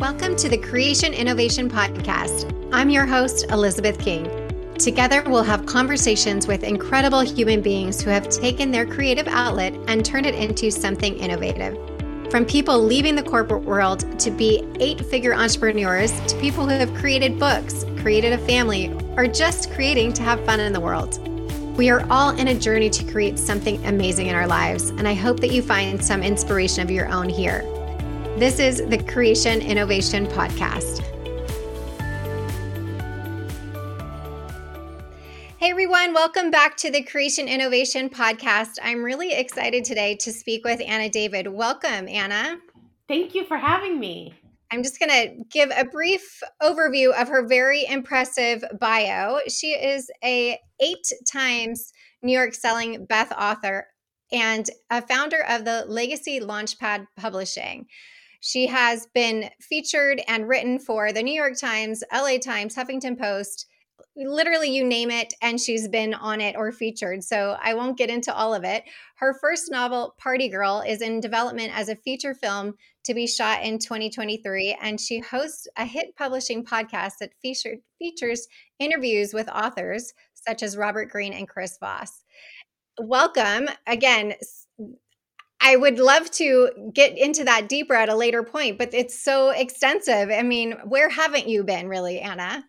Welcome to the Creation Innovation Podcast. I'm your host, Elizabeth King. Together, we'll have conversations with incredible human beings who have taken their creative outlet and turned it into something innovative. From people leaving the corporate world to be eight figure entrepreneurs to people who have created books, created a family, or just creating to have fun in the world. We are all in a journey to create something amazing in our lives, and I hope that you find some inspiration of your own here. This is the Creation Innovation Podcast. Hey everyone, welcome back to the Creation Innovation Podcast. I'm really excited today to speak with Anna David. Welcome, Anna. Thank you for having me. I'm just going to give a brief overview of her very impressive bio. She is a 8 times New York selling Beth author and a founder of the Legacy Launchpad Publishing. She has been featured and written for the New York Times, LA Times, Huffington Post, literally you name it, and she's been on it or featured. So I won't get into all of it. Her first novel, Party Girl, is in development as a feature film to be shot in 2023, and she hosts a hit publishing podcast that featured, features interviews with authors such as Robert Greene and Chris Voss. Welcome again. I would love to get into that deeper at a later point, but it's so extensive. I mean, where haven't you been really, Anna?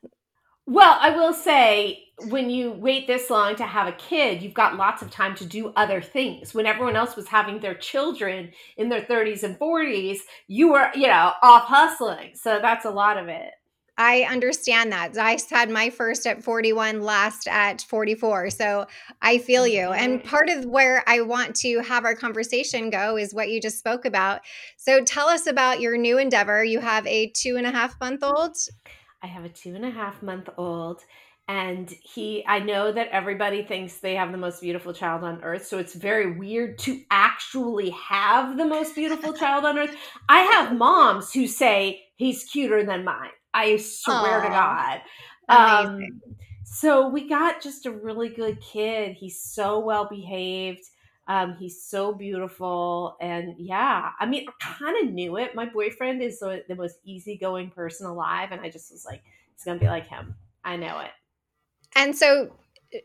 Well, I will say when you wait this long to have a kid, you've got lots of time to do other things. When everyone else was having their children in their 30s and 40s, you were, you know, off hustling. So that's a lot of it. I understand that. I had my first at 41, last at 44. So I feel you. And mm-hmm. part of where I want to have our conversation go is what you just spoke about. So tell us about your new endeavor. You have a two and a half month old. I have a two and a half month old. And he, I know that everybody thinks they have the most beautiful child on earth. So it's very weird to actually have the most beautiful child on earth. I have moms who say he's cuter than mine. I swear Aww. to God. Um, so we got just a really good kid. He's so well behaved. Um, he's so beautiful. And yeah, I mean, I kind of knew it. My boyfriend is the, the most easygoing person alive. And I just was like, it's going to be like him. I know it. And so,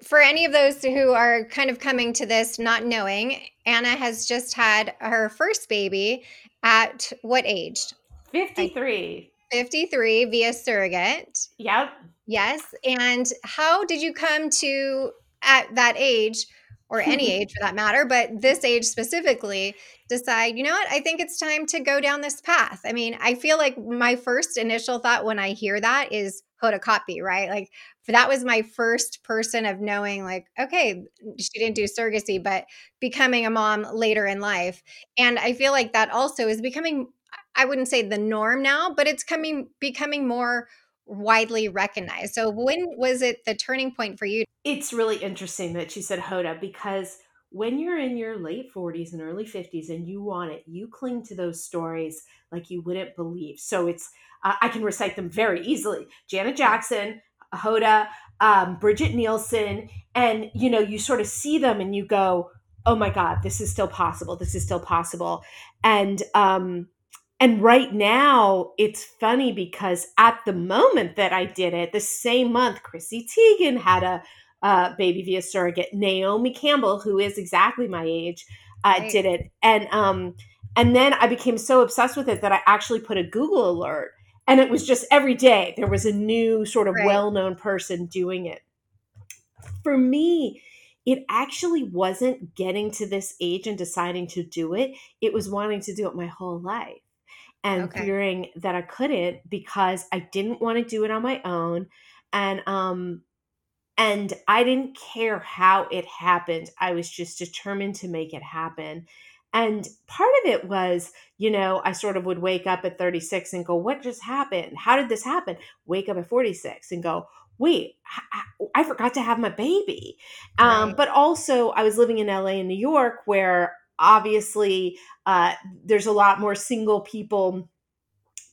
for any of those who are kind of coming to this not knowing, Anna has just had her first baby at what age? 53. 53 via surrogate. Yep. Yes. And how did you come to, at that age, or any age for that matter, but this age specifically, decide, you know what, I think it's time to go down this path. I mean, I feel like my first initial thought when I hear that is Hoda Kotb, right? Like that was my first person of knowing, like, okay, she didn't do surrogacy, but becoming a mom later in life. And I feel like that also is becoming I wouldn't say the norm now, but it's coming becoming more widely recognized. So when was it the turning point for you? It's really interesting that you said Hoda because when you're in your late 40s and early 50s and you want it, you cling to those stories like you wouldn't believe. So it's uh, I can recite them very easily. Janet Jackson, Hoda, um, Brigitte Nielsen, and you know you sort of see them and you go, "Oh my God, this is still possible. This is still possible." And um, and right now, it's funny because at the moment that I did it, the same month, Chrissy Teigen had a uh, baby via surrogate. Naomi Campbell, who is exactly my age, uh, right. did it, and um, and then I became so obsessed with it that I actually put a Google alert, and it was just every day there was a new sort of right. well-known person doing it. For me, it actually wasn't getting to this age and deciding to do it; it was wanting to do it my whole life and okay. fearing that I couldn't because I didn't want to do it on my own and um and I didn't care how it happened. I was just determined to make it happen. And part of it was, you know, I sort of would wake up at 36 and go, What just happened? How did this happen? Wake up at 46 and go, Wait, I forgot to have my baby. Um, right. Um, but also, I was living in LA and New York where obviously uh, there's a lot more single people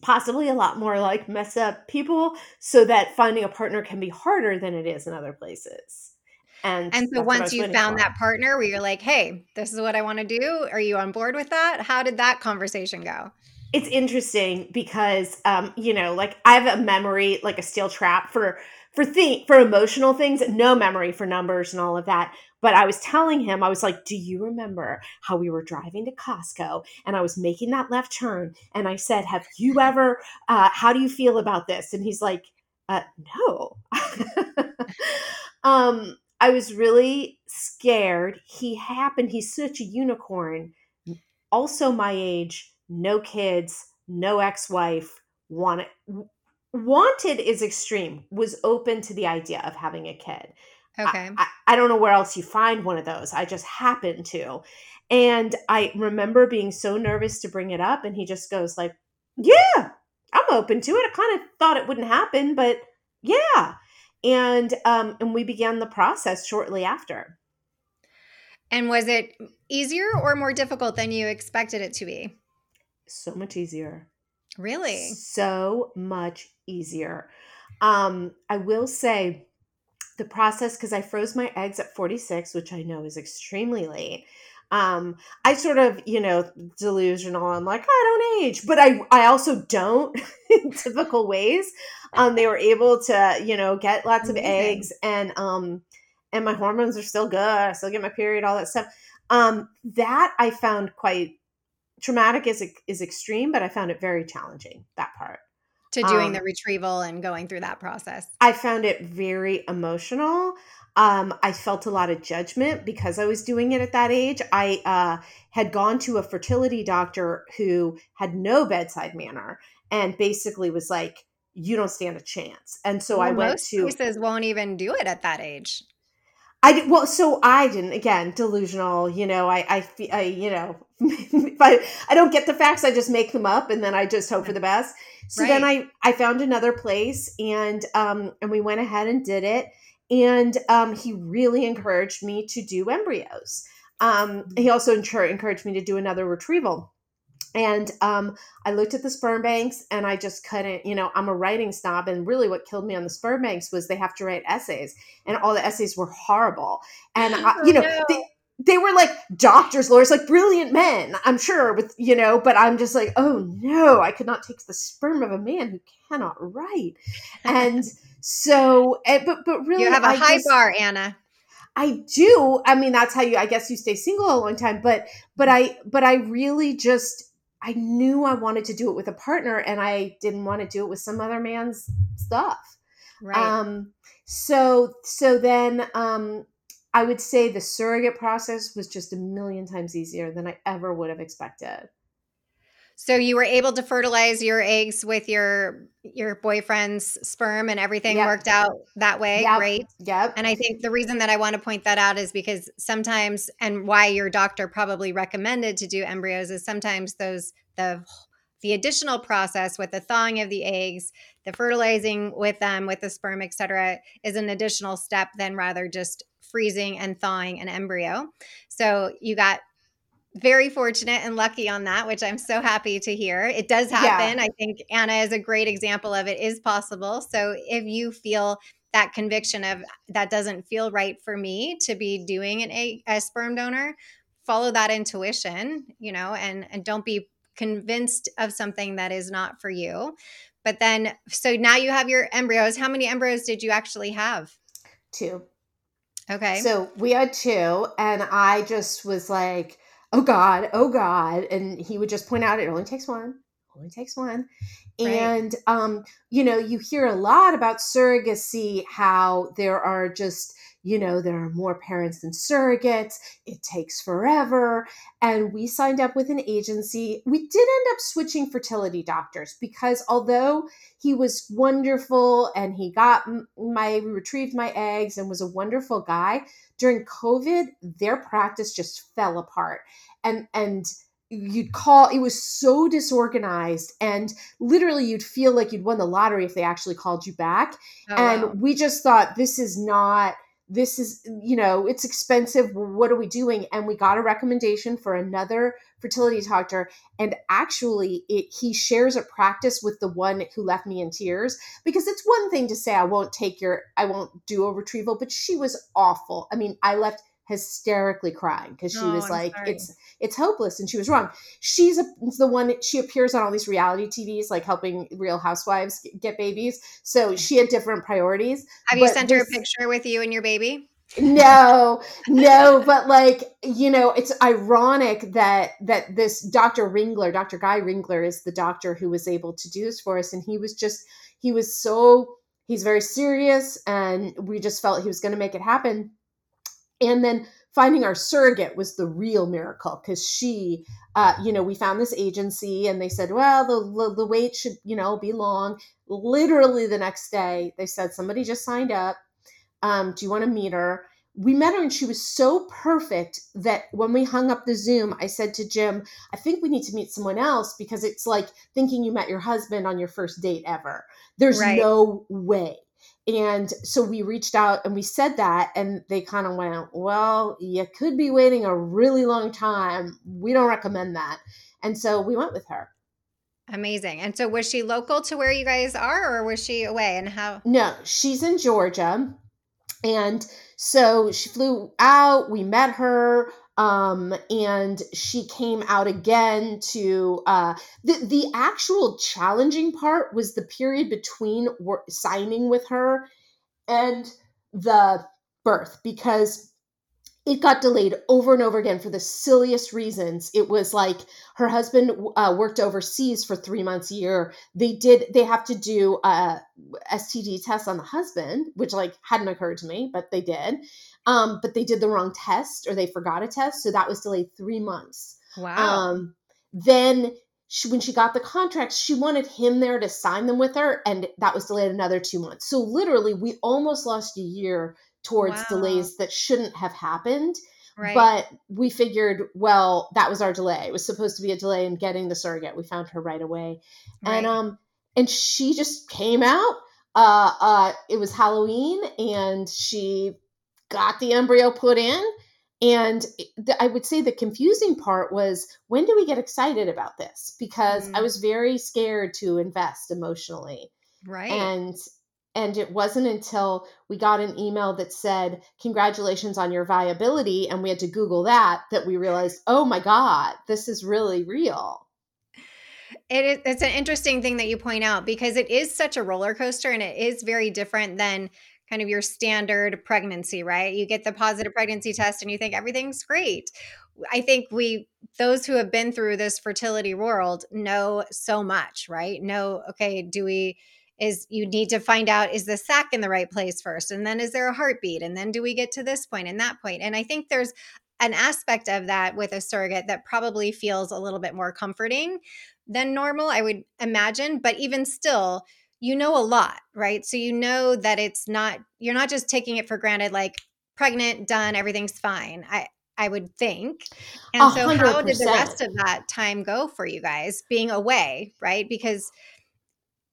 possibly a lot more like mess up people so that finding a partner can be harder than it is in other places and and so once you found for. that partner where you're like hey this is what i want to do are you on board with that how did that conversation go it's interesting because um, you know, like I have a memory like a steel trap for for thing for emotional things, no memory for numbers and all of that. But I was telling him, I was like, Do you remember how we were driving to Costco and I was making that left turn? And I said, Have you ever, uh, how do you feel about this? And he's like, uh, No. um, I was really scared. He happened, he's such a unicorn, also my age, no kids, no ex wife, wanted, wanted is extreme, was open to the idea of having a kid. Okay. I, I, don't know where else you find one of those. I just happened to. And I remember being so nervous to bring it up. And he just goes like, yeah, I'm open to it. I kind of thought it wouldn't happen, but yeah. And um, and we began the process shortly after. And was it easier or more difficult than you expected it to be? So much easier. Really? So much easier. Um, I will say the process because I froze my eggs at 46, which I know is extremely late. Um, I sort of, you know, delusional. I'm like, I don't age, but I, I also don't in typical ways. Um, they were able to, you know, get lots Amazing. of eggs and, um, and my hormones are still good. I still get my period, all that stuff. Um, that I found quite traumatic is is extreme, but I found it very challenging that part to doing um, the retrieval and going through that process? I found it very emotional. Um, I felt a lot of judgment because I was doing it at that age. I uh, had gone to a fertility doctor who had no bedside manner and basically was like, "You don't stand a chance." And so well, I went to places won't even do it at that age. I did well, so I didn't. Again, delusional. You know, I, I, I you know, if I, I don't get the facts, I just make them up, and then I just hope for the best. So right. then I, I found another place, and um, and we went ahead and did it, and um, he really encouraged me to do embryos. Um, he mm-hmm. also encouraged me to do another retrieval. And um, I looked at the sperm banks and I just couldn't, you know, I'm a writing snob. And really what killed me on the sperm banks was they have to write essays and all the essays were horrible. And, I, oh, you know, no. they, they were like doctors, lawyers, like brilliant men, I'm sure, with, you know, but I'm just like, oh no, I could not take the sperm of a man who cannot write. And so, and, but, but really, you have a I high just, bar, Anna. I do. I mean, that's how you, I guess you stay single a long time, but, but I, but I really just, I knew I wanted to do it with a partner and I didn't want to do it with some other man's stuff. Right. Um, so, so then, um, I would say the surrogate process was just a million times easier than I ever would have expected. So you were able to fertilize your eggs with your your boyfriend's sperm and everything yep. worked out that way. Yep. Great. Yep. And I think the reason that I want to point that out is because sometimes and why your doctor probably recommended to do embryos is sometimes those the the additional process with the thawing of the eggs, the fertilizing with them with the sperm, etc., is an additional step than rather just freezing and thawing an embryo. So you got very fortunate and lucky on that, which I'm so happy to hear. It does happen. Yeah. I think Anna is a great example of it is possible. So if you feel that conviction of that doesn't feel right for me to be doing an a, a sperm donor, follow that intuition, you know, and and don't be convinced of something that is not for you. But then so now you have your embryos. How many embryos did you actually have? Two. Okay. So we had two and I just was like oh God, oh God. And he would just point out it only takes one, only takes one. Right. And, um, you know, you hear a lot about surrogacy, how there are just, you know, there are more parents than surrogates. It takes forever. And we signed up with an agency. We did end up switching fertility doctors because although he was wonderful and he got my, retrieved my eggs and was a wonderful guy, during COVID, their practice just fell apart. And, and, you'd call it was so disorganized and literally you'd feel like you'd won the lottery if they actually called you back oh, and wow. we just thought this is not this is you know it's expensive what are we doing? And we got a recommendation for another fertility doctor and actually it, he shares a practice with the one who left me in tears because it's one thing to say i won't take your i won't do a retrieval but she was awful. I mean i left hysterically crying because she Oh, was I'm like sorry. it's it's hopeless and she was wrong she's a, the one she appears on all these reality tvs like helping real housewives get babies so mm-hmm. she had different priorities Have you sent her a picture with you and your baby? no no but like you know it's ironic that that this dr ringler dr guy ringler is the doctor who was able to do this for us and he was just he was so he's very serious and we just felt he was going to make it happen and then finding our surrogate was the real miracle because she uh, you know we found this agency and they said well the, the the wait should you know be long. Literally the next day they said somebody just signed up um, do you want to meet her? We met her and she was so perfect that when we hung up the zoom i said to jim i think we need to meet someone else because it's like thinking you met your husband on your first date ever. There's Right. no way and so we reached out and we said that and they kind of went well you could be waiting a really long time we don't recommend that and so we went with her Amazing. And so was she local to where you guys are or was she away and how No, she's in Georgia. And so she flew out, we met her, um, and she came out again to uh, the the actual challenging part was the period between wor- signing with her and the birth because it got delayed over and over again for the silliest reasons. It was like her husband uh, worked overseas for three months a year. They did. They have to do uh, STD tests on the husband, which like hadn't occurred to me, but they did. Um, but they did the wrong test or they forgot a test, so that was delayed three months. Wow. Um, then she, when she got the contracts, she wanted him there to sign them with her, and that was delayed another two months. So literally, we almost lost a year towards Wow. delays that shouldn't have happened. right. But we figured, well, that was our delay. It was supposed to be a delay in getting the surrogate. We found her right away, and um, and she just came out. Uh, uh, it was Halloween, and she got the embryo put in. And the, I would say the confusing part was when do we get excited about this? Because I Mm. was very scared to invest emotionally right. and and it wasn't until we got an email that said congratulations on your viability and we had to google that that we realized oh my god this is really real It is, it's an interesting thing that you point out because it is such a roller coaster and it is very different than kind of your standard pregnancy, right? You get the positive pregnancy test and you think everything's great. I think we, those who have been through this fertility world, know so much, right? Know, okay, do we, is you need to find out is the sac in the right place first? And then is there a heartbeat? And then do we get to this point and that point? And I think there's an aspect of that with a surrogate that probably feels a little bit more comforting than normal, I would imagine. But even still, you know a lot, right? So you know that it's not, you're not just taking it for granted, like pregnant, done, everything's fine. I, I would think. And A so, how did the rest of that time go for you guys being away, right? Because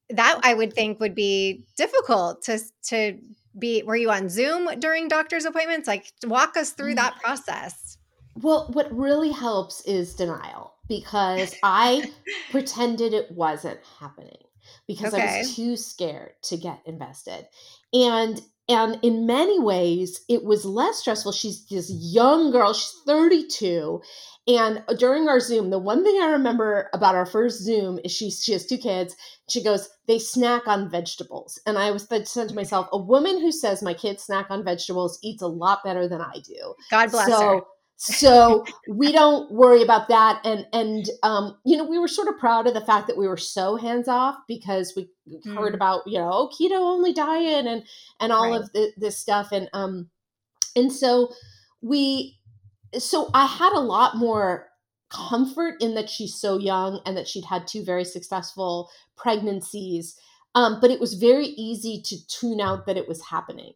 that I would think would be difficult to to be. Were you on Zoom during doctor's appointments? Like, walk us through mm. that process. well what really helps is denial because i pretended it wasn't happening because i was too scared to get invested. And and in many ways it was less stressful. She's this young girl she's 32 and during our zoom the one thing i remember about our first zoom is she she has two kids. She goes they snack on vegetables. And i was said to myself a woman who says my kids snack on vegetables eats a lot better than i do. God bless so her. So we don't worry about that and and um you know we were sort of proud of the fact that we were so hands off because we heard Mm. about you know oh, keto only diet and and all Right. of the, this stuff and um and so we so i had a lot more comfort in that she's so young and that she'd had two very successful pregnancies um but it was very easy to tune out that it was happening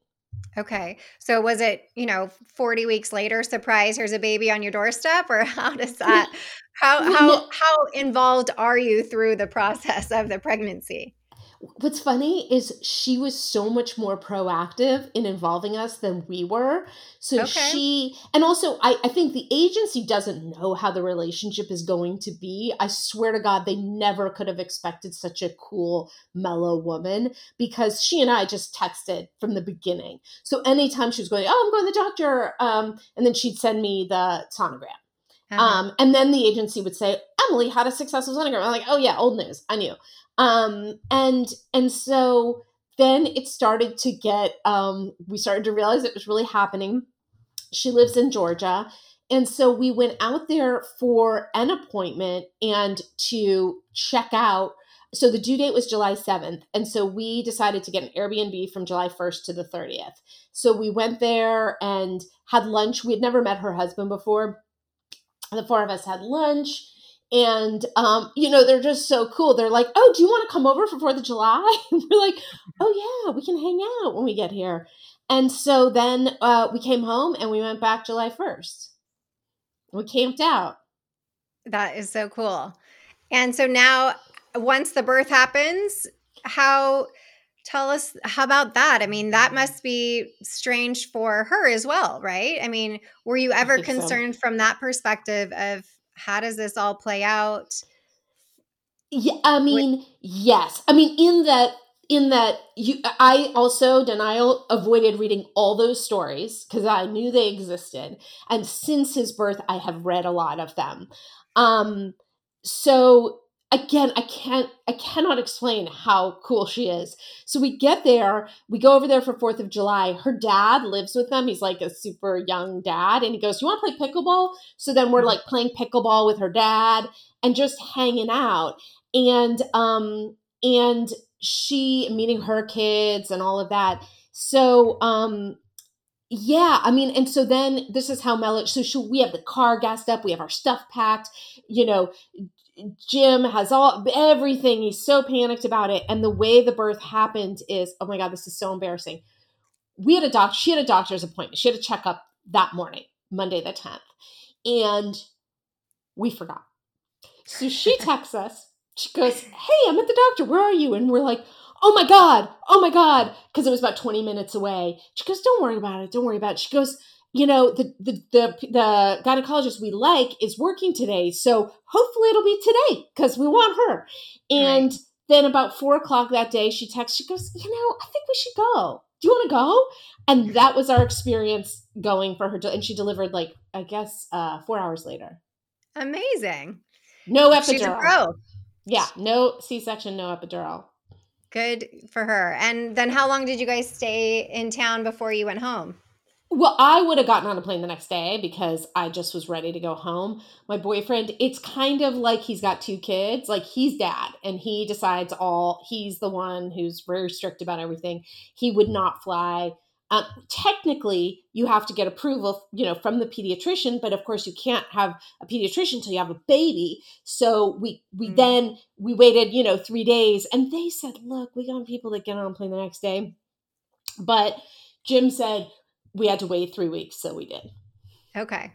Okay. So was it, you know, 40 weeks later, surprise, here's a baby on your doorstep? Or how does that how how how involved are you through the process of the pregnancy? What's funny is she was so much more proactive in involving us than we were. So Okay. she, and also, I, I think the agency doesn't know how the relationship is going to be. I swear to God, they never could have expected such a cool, mellow woman because she and I just texted from the beginning. So anytime she was going, Oh, I'm going to the doctor, um, and then she'd send me the sonogram. Uh-huh. Um, and then the agency would say, Emily had a successful sonogram. I'm like, oh yeah, old news. I knew. Um, and and so then it started to get um, we started to realize it was really happening. She lives in Georgia. And so we went out there for an appointment and to check out. So the due date was July 7th. And so we decided to get an Airbnb from July 1st to the 30th. So we went there and had lunch. We had never met her husband before the four of us had lunch and um, you know they're just so cool they're like oh do you want to come over for fourth of july and we're like oh yeah we can hang out when we get here and so then uh, we came home and we went back july 1st we camped out that is so cool. And so now, once the birth happens, how tell us how about that? I mean, that must be strange for her as well, right? I mean, were you ever think so. concerned from that perspective of how does this all play out? yeah i mean yes. I mean in that in that you i also denial avoided reading all those stories because i knew they existed. And since his birth i have read a lot of them. Um so again i can't i cannot explain how cool she is. So we get there we go over there for fourth of july. Her dad lives with them. He's like a super young dad and he goes you want to play pickleball? So then we're like playing pickleball with her dad and just hanging out. And um and she meeting her kids and all of that. So um yeah i mean and so then this is how mellow so she, we have the car gassed up we have our stuff packed you know jim has all everything he's so panicked about it and the way the birth happened is oh my god this is so embarrassing we had a doc she had a doctor's appointment she had a checkup that morning monday the 10th and we forgot so she texts us she goes, Hey, I'm at the doctor. Where are you? And we're like, Oh my God. Oh my God. Because it was about 20 minutes away. She goes, Don't worry about it. Don't worry about it. She goes, You know, the, the, the, the gynecologist we like is working today. So hopefully it'll be today because we want her. And Right. then about four o'clock that day, she texts, She goes, You know, I think we should go. Do you want to go? And that was our experience going for her. de- And she delivered, like, I guess, uh, four hours later. Amazing. No epidural. She's a pro. Yeah, no C section, no epidural. Good for her. And then how long did you guys stay in town before you went home? Well, I would have gotten on a plane the next day because I just was ready to go home. My boyfriend, it's kind of like he's got two kids. Like he's dad and he decides all, he's the one who's very strict about everything. He would not fly. Um, technically, you have to get approval, you know, from the pediatrician, but of course, you can't have a pediatrician until you have a baby. So we we Mm. then we waited, you know, three days, and they said, "Look, we got people that get on a plane the next day," but Jim said we had to wait three weeks, so we did. Okay.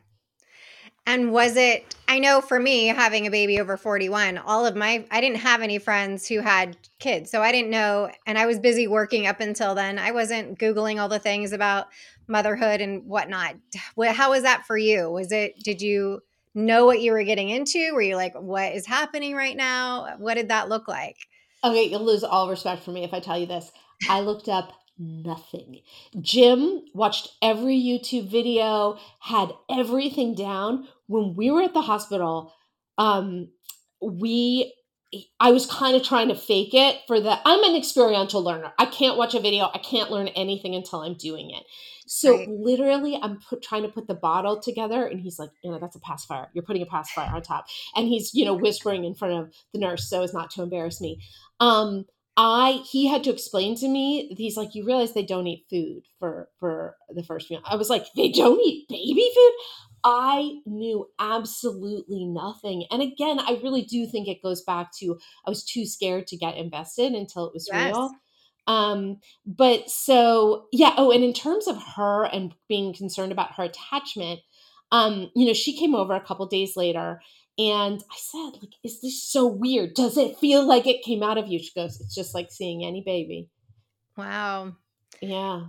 And was it, I know for me, having a baby over 41, all of my, I didn't have any friends who had kids. So I didn't know. And I was busy working up until then. I wasn't Googling all the things about motherhood and whatnot. Wh- How was that for you? Was it, did you know what you were getting into? Were you like, what is happening right now? What did that look like? Okay, you'll lose all respect for me if I tell you this. I looked up nothing. Jim watched every YouTube video, had everything down. When we were at the hospital, um, we I was kind of trying to fake it for the I'm an experiential learner. I can't watch a video. I can't learn anything until I'm doing it. So Right. literally I'm put, trying to put the bottle together and he's like, "You know, that's a pacifier. You're putting a pacifier on top." And he's, you know, whispering in front of the nurse so as not to embarrass me. Um I he had to explain to me he's like you realize they don't eat food for for the first meal. I was like they don't eat baby food. I knew absolutely nothing. And again, I really do think it goes back to I was too scared to get invested until it was Yes. real. Um but so yeah, oh and in terms of her and being concerned about her attachment, um you know, she came over a couple days later And I said, like, is this so weird? Does it feel like it came out of you? She goes, it's just like seeing any baby. Wow. Yeah.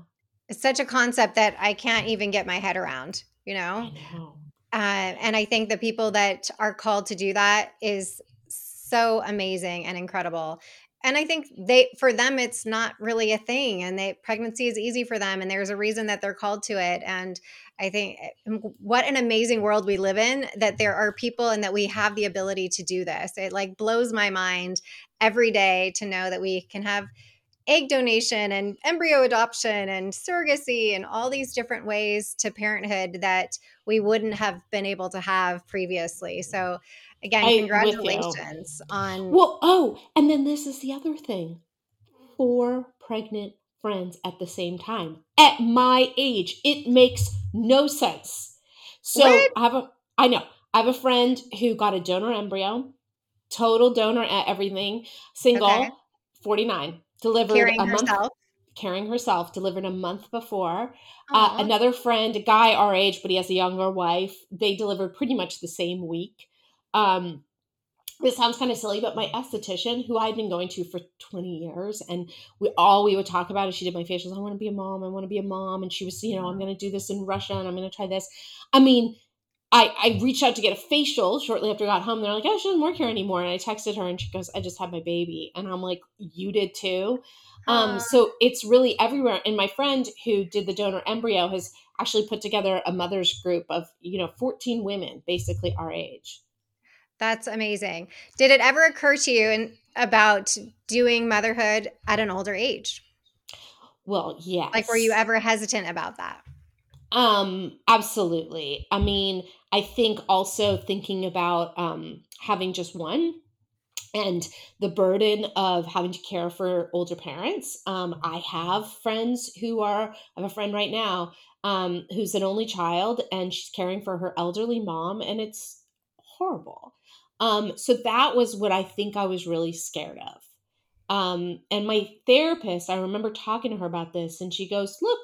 It's such a concept that I can't even get my head around, you know? I know. Uh, and I think the people that are called to do that is so amazing and incredible. And I think they for them it's not really a thing and they pregnancy is easy for them and there's a reason that they're called to it and I think eh, what an amazing world we live in that there are people and that we have the ability to do this. It like blows my mind every day to know that we can have egg donation and embryo adoption and surrogacy and all these different ways to parenthood that we wouldn't have been able to have previously. So again, I- congratulations on Well, oh, and then this is the other thing. Four pregnant friends at the same time. At my age, it makes no sense. So What? I have a I know. I have a friend who got a donor embryo, total donor at everything, single, Okay. 49, delivered carrying a month herself. carrying herself, delivered a month before. Uh, another friend, a guy our age, but he has a younger wife. They delivered pretty much the same week. Um, this sounds kind of silly, but my esthetician, who I'd been going to for 20 years, and we all we would talk about is she did my facials. I want to be a mom. I want to be a mom. And she was, you know, I'm going to do this in Russia and I'm going to try this. I mean, I, I reached out to get a facial shortly after I got home. They're like, oh, she doesn't work here anymore. And I texted her and she goes, I just had my baby. And I'm like, you did too? Um, so it's really everywhere. And my friend who did the donor embryo has actually put together a mother's group of, you know, 14 women, basically our age. That's amazing. Did it ever occur to you in, about doing motherhood at an older age? Well, yes. Like, were you ever hesitant about that? Um, absolutely. I mean, I think also thinking about um having just one and the burden of having to care for older parents. Um, I have friends who are, I have a friend right now um, who's an only child and she's caring for her elderly mom, and it's horrible. Um, so that was what I think I was really scared of. Um, and my therapist, I remember talking to her about this, and she goes, Look,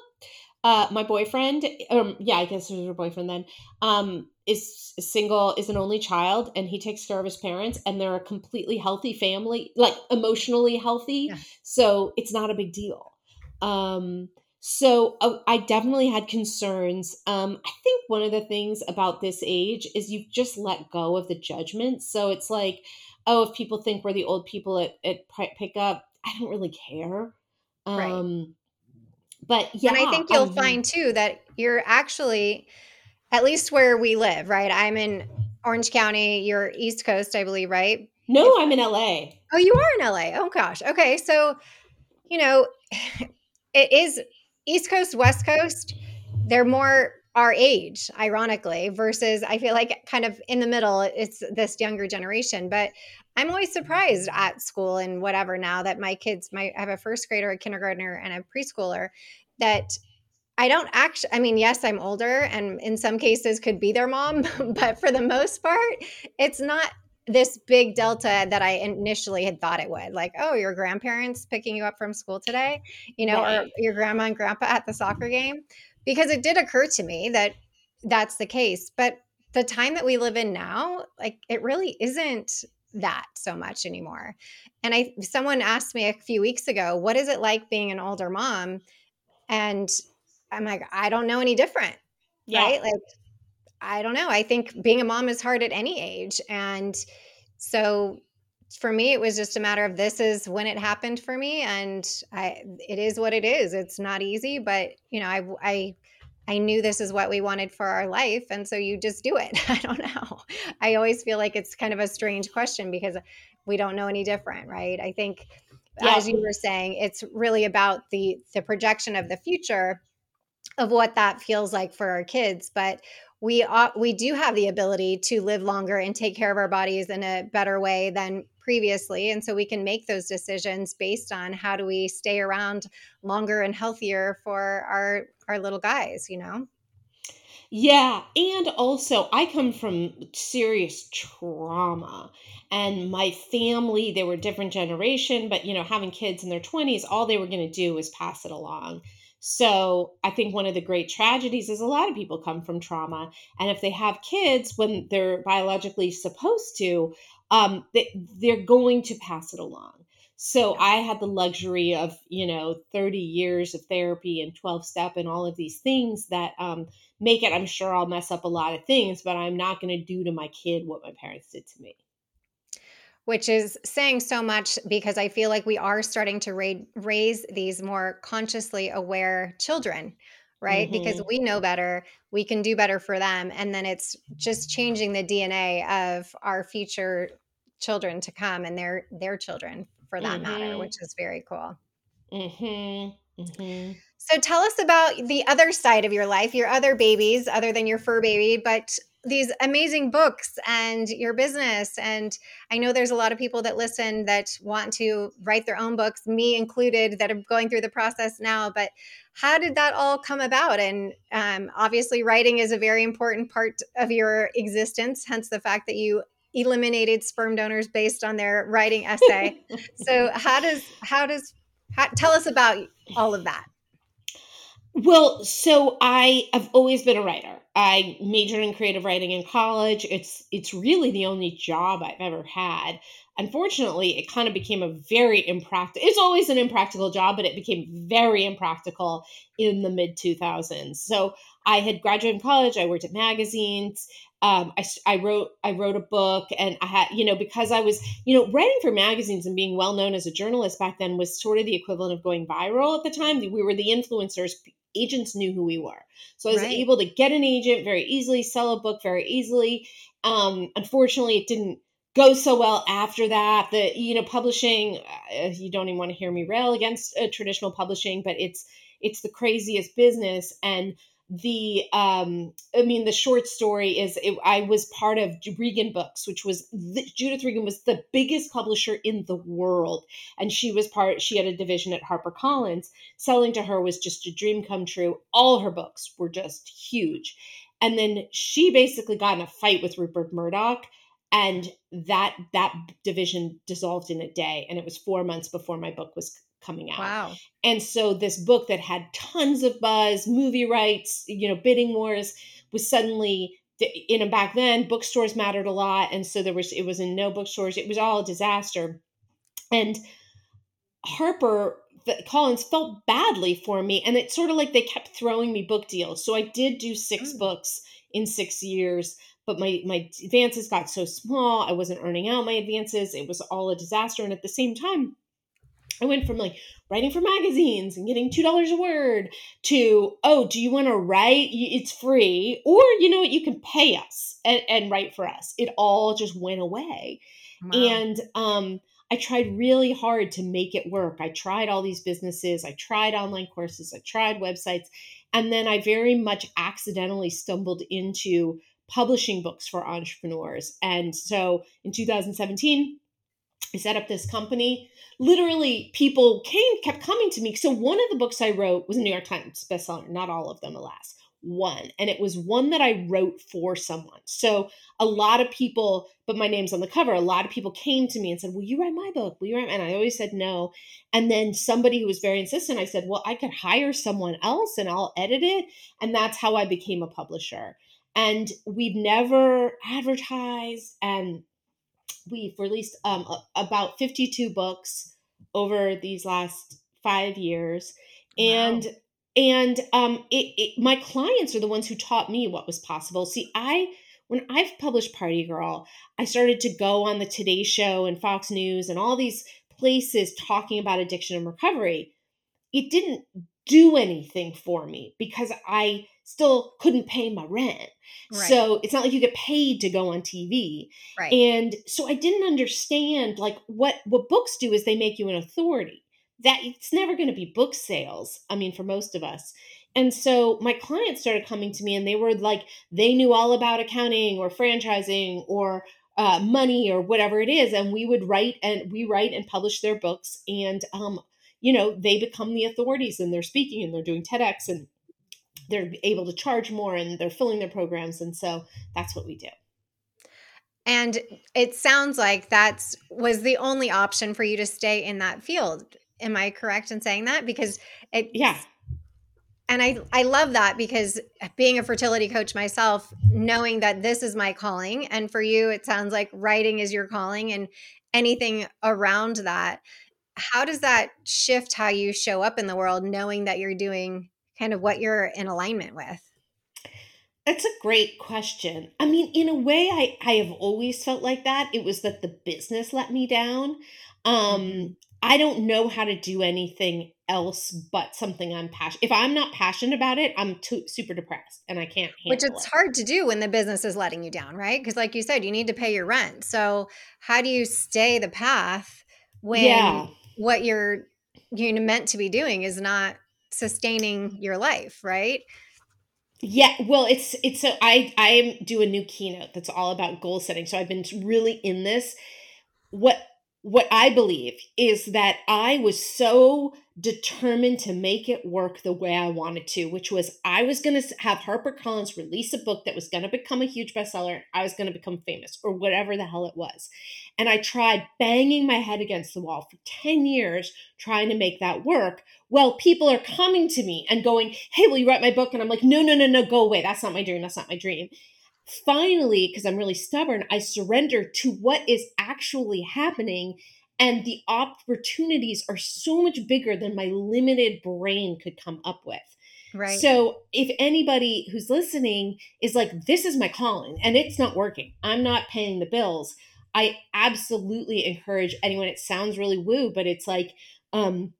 uh, my boyfriend, um, yeah, I guess it was her boyfriend then, um, is single, is an only child, and he takes care of his parents, and they're a completely healthy family, like emotionally healthy. Yeah. So it's not a big deal. Um, so uh, I definitely had concerns. Um, I think one of the things about this age is you've just let go of the judgment. So it's like, oh, if people think we're the old people at, at pickup, I don't really care. Right. Um, but yeah, and I think you'll um, find too that you're actually, at least where we live, right? I'm in Orange County, you're East Coast, I believe, right? No, I'm in LA. Oh, you are in LA. Oh gosh. Okay. So, you know, it is East Coast, West Coast. They're more our age, ironically, versus I feel like kind of in the middle, it's this younger generation. But I'm always surprised at school and whatever now that my kids, I have a first grader, a kindergartner, and a preschooler that I don't actually, I mean, yes, I'm older and in some cases could be their mom, but for the most part, it's not this big delta that I initially had thought it would. Like, oh, your grandparents picking you up from school today, you know, or your grandma and grandpa at the soccer game. Because it did occur to me that that's the case. But the time that we live in now, like, it really isn't that so much anymore. And I, someone asked me a few weeks ago, what is it like being an older mom? And I'm like, I don't know any different Yeah. right? Like, I don't know. I think being a mom is hard at any age. And so for me, it was just a matter of this is when it happened for me. And I, it is what it is. It's not easy, but you know, I, I, I knew this is what we wanted for our life. And so you just do it. I don't know. I always feel like it's kind of a strange question because we don't know any different, right? I think Yeah. as you were saying, it's really about the the projection of the future of what that feels like for our kids but we we do have the ability to live longer and take care of our bodies in a better way than previously and so we can make those decisions based on how do we stay around longer and healthier for our our little guys you know Yeah, and also I come from serious trauma and my family, they were different generation, but you know, having kids in their 20s, all they were going to do was pass it along. So I think one of the great tragedies is a lot of people come from trauma. And if they have kids when they're biologically supposed to, um, they, they're going to pass it along. So I had the luxury of, you know, 30 years of therapy and 12 step and all of these things that um, make it, I'm sure I'll mess up a lot of things, but I'm not going to do to my kid what my parents did to me which is saying so much because I feel like we are starting to ra- raise these more consciously aware children, right? Mm-hmm. Because we know better, we can do better for them. And then it's just changing the DNA of our future children to come and their their children for that mm-hmm. matter, which is very cool. Mm-hmm. Mm-hmm. So tell us about the other side of your life, your other babies, other than your fur baby, but these amazing books and your business. And I know there's a lot of people that listen that want to write their own books, me included, that are going through the process now. But how did that all come about? And um, obviously, writing is a very important part of your existence, hence the fact that you eliminated sperm donors based on their writing essay. so how does how does how, tell us about all of that? Well, so I have always been a writer. I majored in creative writing in college. It's it's really the only job I've ever had. Unfortunately, it kind of became a very impractical. It's always an impractical job, but it became very impractical in the mid 2000s. So I had graduated from college. I worked at magazines. Um, I, I wrote I wrote a book, and I had you know because I was you know writing for magazines and being well known as a journalist back then was sort of the equivalent of going viral at the time. We were the influencers agents knew who we were. So I was right. able to get an agent very easily, sell a book very easily. Um, unfortunately, it didn't go so well after that. The you know publishing, uh, you don't even want to hear me rail against uh, traditional publishing, but it's it's the craziest business and the um i mean the short story is it, i was part of regan books which was the, judith regan was the biggest publisher in the world. And she was part she had a division at harpercollins. Selling to her was just a dream come true. All her books were just huge. And then she basically got in a fight with rupert murdoch and that that division dissolved in a day. And it was four months before my book was coming out. Wow. And so this book that had tons of buzz, movie rights, you know, bidding wars was suddenly in and back then bookstores mattered a lot and so there was it was in no bookstores it was all a disaster and harper collins felt badly for me and it's sort of like they kept throwing me book deals so i did do six mm. books in six years but my my advances got so small i wasn't earning out my advances it was all a disaster and at the same time I went from like writing for magazines and getting $2 a word to, oh, do you want to write? It's free. Or, you know what, you can pay us and, and write for us. It all just went away. Wow. And um, I tried really hard to make it work. I tried all these businesses, I tried online courses, I tried websites. And then I very much accidentally stumbled into publishing books for entrepreneurs. And so in 2017, I set up this company. Literally people came kept coming to me. So one of the books i wrote was a new york times bestseller not all of them alas one. And it was one that i wrote for someone. So a lot of people but my name's on the cover a lot of people came to me and said will you write my book? Will you write and i always said no. And then somebody who was very insistent i said well i could hire someone else and i'll edit it. And that's how i became a publisher. And we've never advertised and we've released um, about 52 books over these last five years. And wow. and um it, it, my clients are the ones who taught me what was possible. See i when i've published party girl i started to go on the today show and fox news and all these places talking about addiction and recovery. It didn't do anything for me because i still couldn't pay my rent. Right. So it's not like you get paid to go on TV. Right. And so I didn't understand like what what books do is they make you an authority. That it's never going to be book sales. I mean for most of us. And so my clients started coming to me and they were like they knew all about accounting or franchising or uh, money or whatever it is and we would write and we write and publish their books and um you know they become the authorities and they're speaking and they're doing TEDx and they're able to charge more and they're filling their programs and so that's what we do. And it sounds like that's was the only option for you to stay in that field. Am i correct in saying that? Because it yeah. And I, I love that because being a fertility coach myself, knowing that this is my calling, and for you, it sounds like writing is your calling and anything around that. How does that shift how you show up in the world, knowing that you're doing kind of what you're in alignment with? That's a great question. I mean, in a way, I, I have always felt like that. It was that the business let me down. Um, mm-hmm. I don't know how to do anything else but something I'm passionate. If I'm not passionate about it, I'm too super depressed and I can't Which it's it. hard to do when the business is letting you down, right? Because like you said, you need to pay your rent. So how do you stay the path when yeah. What you're you're meant to be doing is not sustaining your life, right? Yeah, well, it's it's so I I do a new keynote that's all about goal setting. So I've been really in this. What what I believe is that I was so determined to make it work the way I wanted to, which was I was going to have HarperCollins release a book that was going to become a huge bestseller. I was going to become famous or whatever the hell it was. And I tried banging my head against the wall for 10 years trying to make that work. Well, people are coming to me and going, Hey, will you write my book? And I'm like, No, no, no, no, go away. That's not my dream. That's not my dream finally, because I'm really stubborn, I surrender to what is actually happening. And the opportunities are so much bigger than my limited brain could come up with. Right. So if anybody who's listening is like, this is my calling and it's not working, I'm not paying the bills, I absolutely encourage anyone. It sounds really woo, but it's like, um,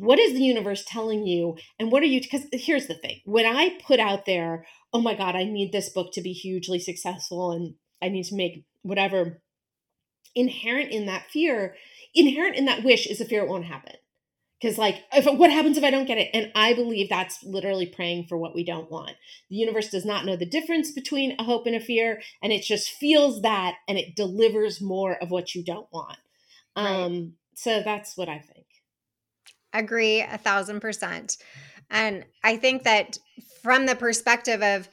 what is the universe telling you? And what are you? Because here's the thing when I put out there, oh my God, I need this book to be hugely successful and I need to make whatever. Inherent in that fear, inherent in that wish is a fear it won't happen. Because, like, if what happens if I don't get it? And I believe that's literally praying for what we don't want. The universe does not know the difference between a hope and a fear, and it just feels that and it delivers more of what you don't want. Right. Um, so that's what I think. Agree a thousand percent. And I think that from the perspective of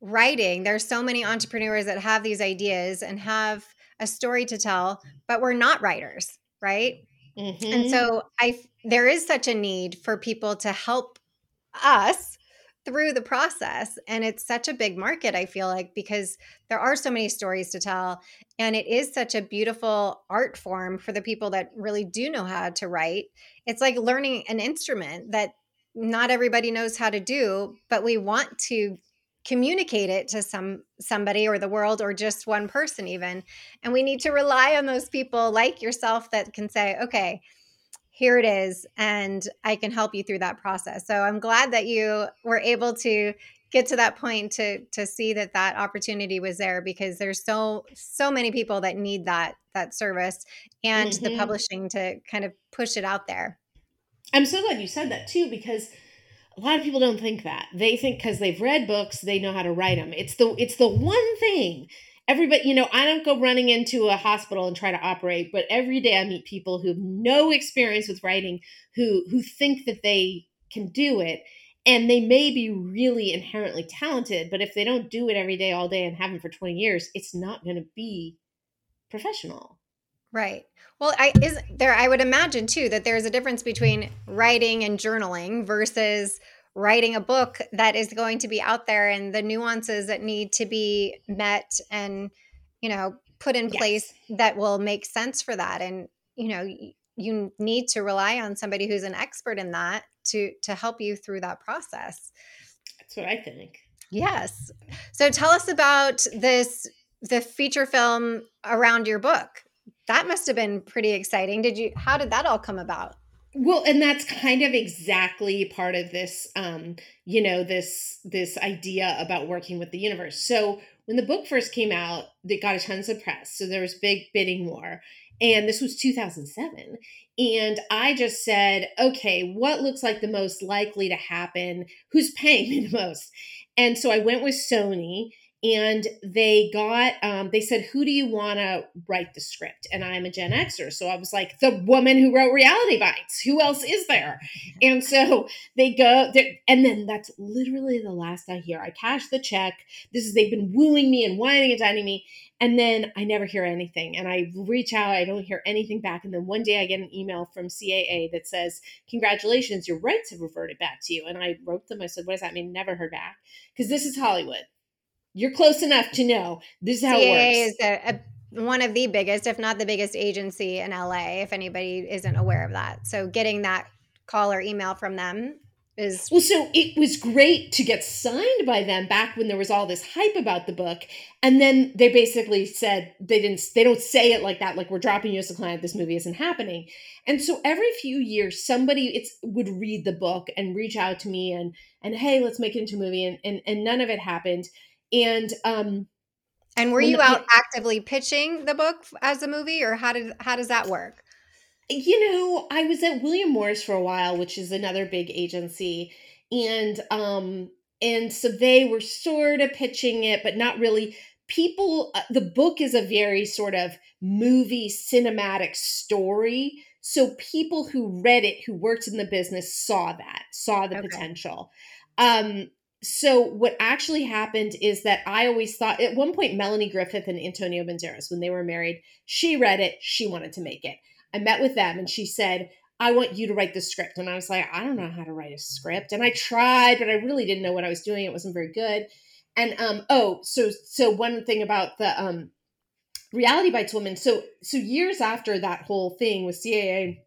writing, there's so many entrepreneurs that have these ideas and have a story to tell, but we're not writers, right? Mm-hmm. And so I there is such a need for people to help us through the process and it's such a big market I feel like because there are so many stories to tell and it is such a beautiful art form for the people that really do know how to write. It's like learning an instrument that not everybody knows how to do, but we want to communicate it to some somebody or the world or just one person even. And we need to rely on those people like yourself that can say, "Okay, here it is and I can help you through that process." So I'm glad that you were able to get to that point to to see that that opportunity was there because there's so so many people that need that that service and mm-hmm. the publishing to kind of push it out there. I'm so glad you said that too, because a lot of people don't think that. They think because they've read books, they know how to write them. It's the it's the one thing. Everybody, you know, I don't go running into a hospital and try to operate, but every day I meet people who have no experience with writing, who who think that they can do it, and they may be really inherently talented, but if they don't do it every day, all day, and haven't for twenty years, it's not going to be professional. Right. Well, I is there I would imagine too that there's a difference between writing and journaling versus writing a book that is going to be out there and the nuances that need to be met and you know put in place that will make sense for that and you know you need to rely on somebody who's an expert in that to to help you through that process. That's what I think. Yes. So tell us about this the feature film around your book that must have been pretty exciting. Did you how did that all come about? Well, and that's kind of exactly part of this um, you know, this this idea about working with the universe. So when the book first came out, it got a tons of press. So there was big bidding war. And this was 2007. And I just said, okay, what looks like the most likely to happen? Who's paying me the most? And so I went with Sony and they got um, they said who do you want to write the script? And i'm a gen xer so i was like the woman who wrote reality bites. Who else is there? And so they go and then that's literally the last i hear. I cash the check. This is they've been wooing me and whining and dining me and then i never hear anything. And i reach out i don't hear anything back. And then one day i get an email from caa that says congratulations your rights have reverted back to you. And i wrote them. I said what does that mean? Never heard back. Because this is hollywood you're close enough to know this is how CAA it works. is a, a, uh, one of the biggest, if not the biggest agency in LA, if anybody isn't aware of that. So getting that call or email from them is well so it was great to get signed by them back when there was all this hype about the book and then they basically said they didn't they don't say it like that like we're dropping you as a client this movie isn't happening and so every few years somebody it's would read the book and reach out to me and and hey let's make it into a movie and and, and none of it happened and um and were you out actively pitching the book as a movie or how did how does that work? You know i was at william morris for a while which is another big agency and um and so they were sort of pitching it but not really. People uh, the book is a very sort of movie cinematic story so people who read it who worked in the business saw that saw the okay. potential. Um so what actually happened is that I always thought at one point Melanie Griffith and Antonio Banderas, when they were married, she read it, she wanted to make it. I met with them and she said, I want you to write the script. And I was like, I don't know how to write a script. And I tried, but I really didn't know what I was doing. It wasn't very good. And um, oh, so so one thing about the um reality bites woman. So so years after that whole thing with CAA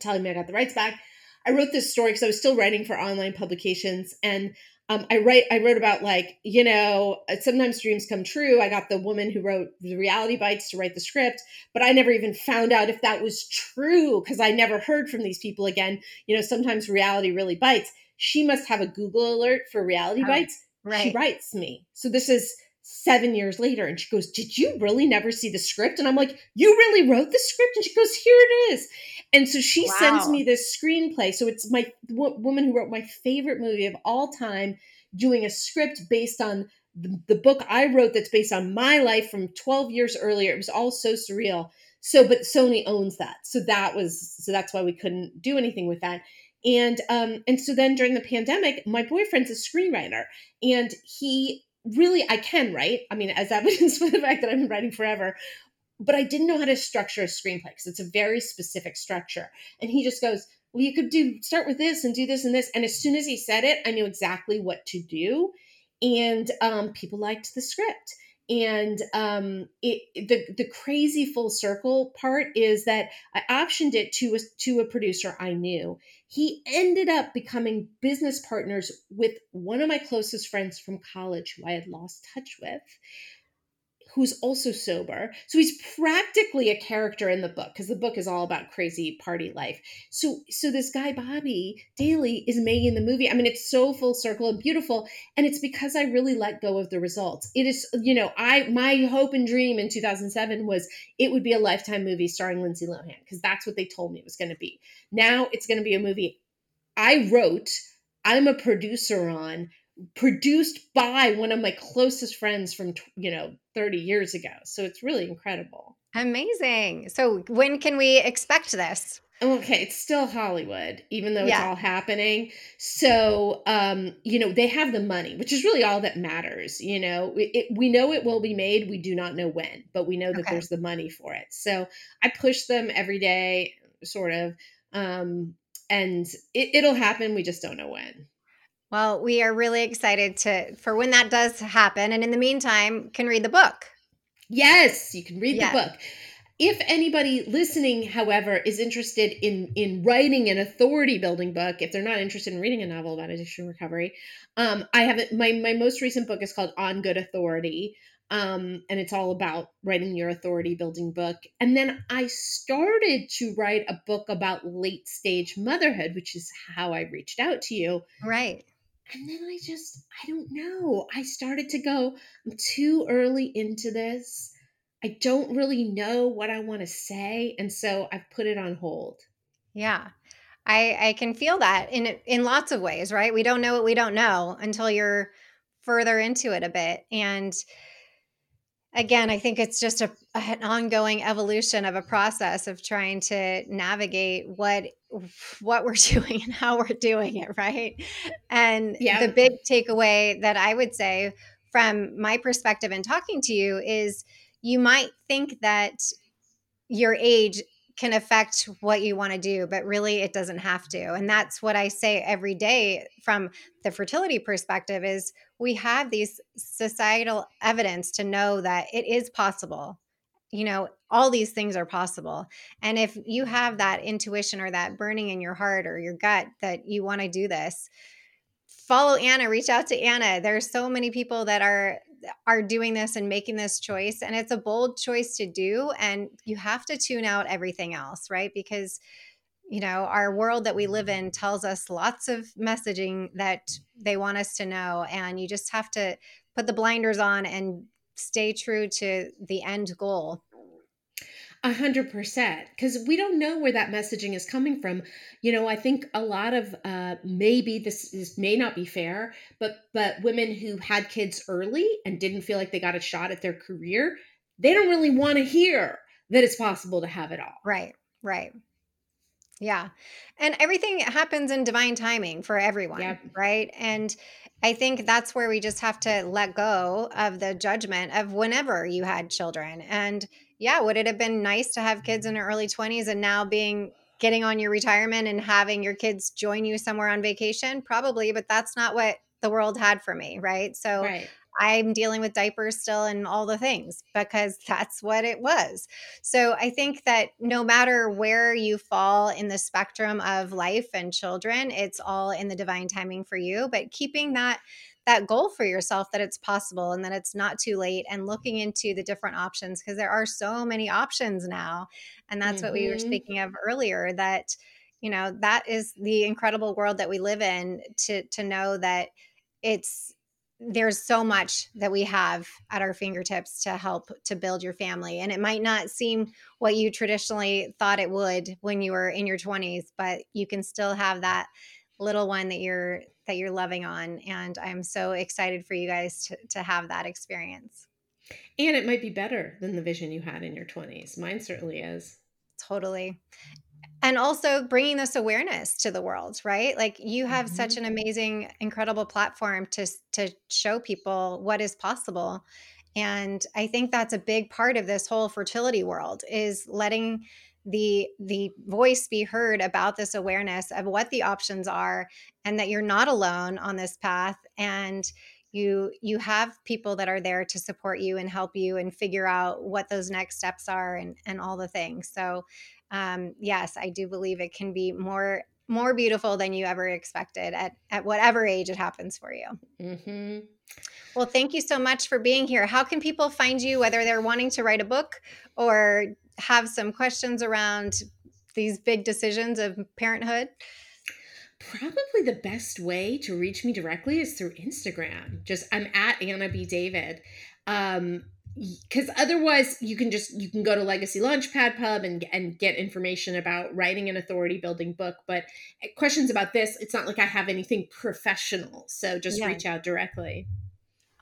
telling me I got the rights back, I wrote this story because I was still writing for online publications and um, I write I wrote about like you know uh, sometimes dreams come true. I got the woman who wrote the Reality Bites to write the script, but I never even found out if that was true because I never heard from these people again. You know, sometimes reality really bites. She must have a Google alert for Reality oh, Bites. Right. She writes me. So this is seven years later, and she goes, "Did you really never see the script?" And I'm like, "You really wrote the script?" And she goes, "Here it is." And so she wow. sends me this screenplay. So it's my w- woman who wrote my favorite movie of all time doing a script based on the, the book I wrote that's based on my life from 12 years earlier. It was all so surreal. So, but Sony owns that. So that was, so that's why we couldn't do anything with that. And, um, and so then during the pandemic, my boyfriend's a screenwriter and he really, I can write. I mean, as evidence for the fact that I've been writing forever, but I didn't know how to structure a screenplay because it's a very specific structure. And he just goes, Well, you could do start with this and do this and this. And as soon as he said it, I knew exactly what to do. And um, people liked the script. And um, it, the the crazy full circle part is that I optioned it to a, to a producer I knew. He ended up becoming business partners with one of my closest friends from college who I had lost touch with who's also sober. So he's practically a character in the book because the book is all about crazy party life. So so this guy Bobby Daly is making the movie. I mean, it's so full circle and beautiful, and it's because I really let go of the results. It is, you know, I my hope and dream in 2007 was it would be a lifetime movie starring Lindsay Lohan because that's what they told me it was going to be. Now it's going to be a movie I wrote. I'm a producer on produced by one of my closest friends from you know 30 years ago. So it's really incredible. Amazing. So when can we expect this? Okay it's still hollywood even though yeah. it's all happening. So um you know they have the money which is really all that matters you know? It, we know it will be made. We do not know when but we know that okay. there's the money for it. So i push them every day sort of um and it, it'll happen. We just don't know when well, we are really excited to for when that does happen. And in the meantime, can read the book. Yes, you can read the book. If anybody listening, however, is interested in in writing an authority building book, if they're not interested in reading a novel about addiction recovery, um, I have. My my most recent book is called On Good Authority. Um, and it's all about writing your authority building book. And then I started to write a book about late stage motherhood, which is how I reached out to you. Right. And then I just, I don't know. I started to go, I'm too early into this. I don't really know what I want to say. And so I've put it on hold. Yeah. I, I can feel that in in lots of ways, right? We don't know what we don't know until you're further into it a bit. And again, I think it's just a, an ongoing evolution of a process of trying to navigate what what we're doing and how we're doing it, right? And yeah. the big takeaway that I would say from my perspective in talking to you is you might think that your age can affect what you want to do, but really it doesn't have to. And that's what I say every day from the fertility perspective is we have these societal evidence to know that it is possible. You know, all these things are possible. And if you have that intuition or that burning in your heart or your gut that you want to do this, follow Anna, reach out to Anna. There's so many people that are are doing this and making this choice and it's a bold choice to do and you have to tune out everything else, right? Because you know, our world that we live in tells us lots of messaging that they want us to know and you just have to put the blinders on and stay true to the end goal a hundred percent, because we don't know where that messaging is coming from. You know, I think a lot of uh, maybe this is may not be fair, but but women who had kids early and didn't feel like they got a shot at their career, they don't really want to hear that it's possible to have it all. Right, right. Yeah. And everything happens in divine timing for everyone, yep. right? And I think that's where we just have to let go of the judgment of whenever you had children. And yeah, would it have been nice to have kids in their early 20s and now being getting on your retirement and having your kids join you somewhere on vacation? Probably, but that's not what the world had for me, right? So right. I'm dealing with diapers still and all the things because that's what it was. So I think that no matter where you fall in the spectrum of life and children, it's all in the divine timing for you, but keeping that that goal for yourself that it's possible and that it's not too late and looking into the different options because there are so many options now and that's mm-hmm. what we were mm-hmm. speaking of earlier that you know that is the incredible world that we live in to to know that it's there's so much that we have at our fingertips to help to build your family and it might not seem what you traditionally thought it would when you were in your 20s but you can still have that little one that you're that you're loving on and i'm so excited for you guys to, to have that experience. And it might be better than the vision you had in your 20s mine certainly is. Totally and also bringing this awareness to the world right like you have mm-hmm. such an amazing incredible platform to to show people what is possible and i think that's a big part of this whole fertility world is letting the the voice be heard about this awareness of what the options are and that you're not alone on this path and you you have people that are there to support you and help you and figure out what those next steps are and and all the things so um, yes i do believe it can be more more beautiful than you ever expected at at whatever age it happens for you mm-hmm. well thank you so much for being here how can people find you whether they're wanting to write a book or have some questions around these big decisions of parenthood? Probably the best way to reach me directly is through Instagram. Just I'm at Anna B. David. Um, because otherwise you can just you can go to legacy launchpad pub and and get information about writing an authority building book but eh, questions about this it's not like i have anything professional so just yeah. reach out directly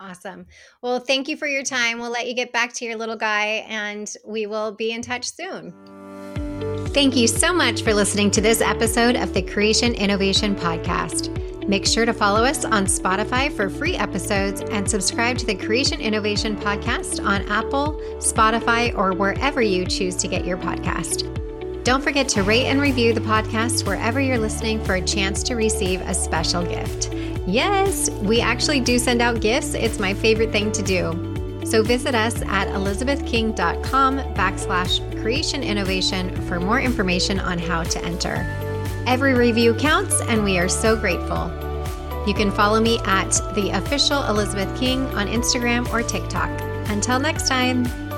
Awesome. Well, thank you for your time. We'll let you get back to your little guy and we will be in touch soon. Thank you so much for listening to this episode of the Creation Innovation Podcast. Make sure to follow us on Spotify for free episodes and subscribe to the Creation Innovation Podcast on Apple, Spotify, or wherever you choose to get your podcast. Don't forget to rate and review the podcast wherever you're listening for a chance to receive a special gift. Yes, we actually do send out gifts. It's my favorite thing to do. So visit us at elizabethking.com backslash creation innovation for more information on how to enter. Every review counts, and we are so grateful. You can follow me at the official Elizabeth King on Instagram or TikTok. Until next time.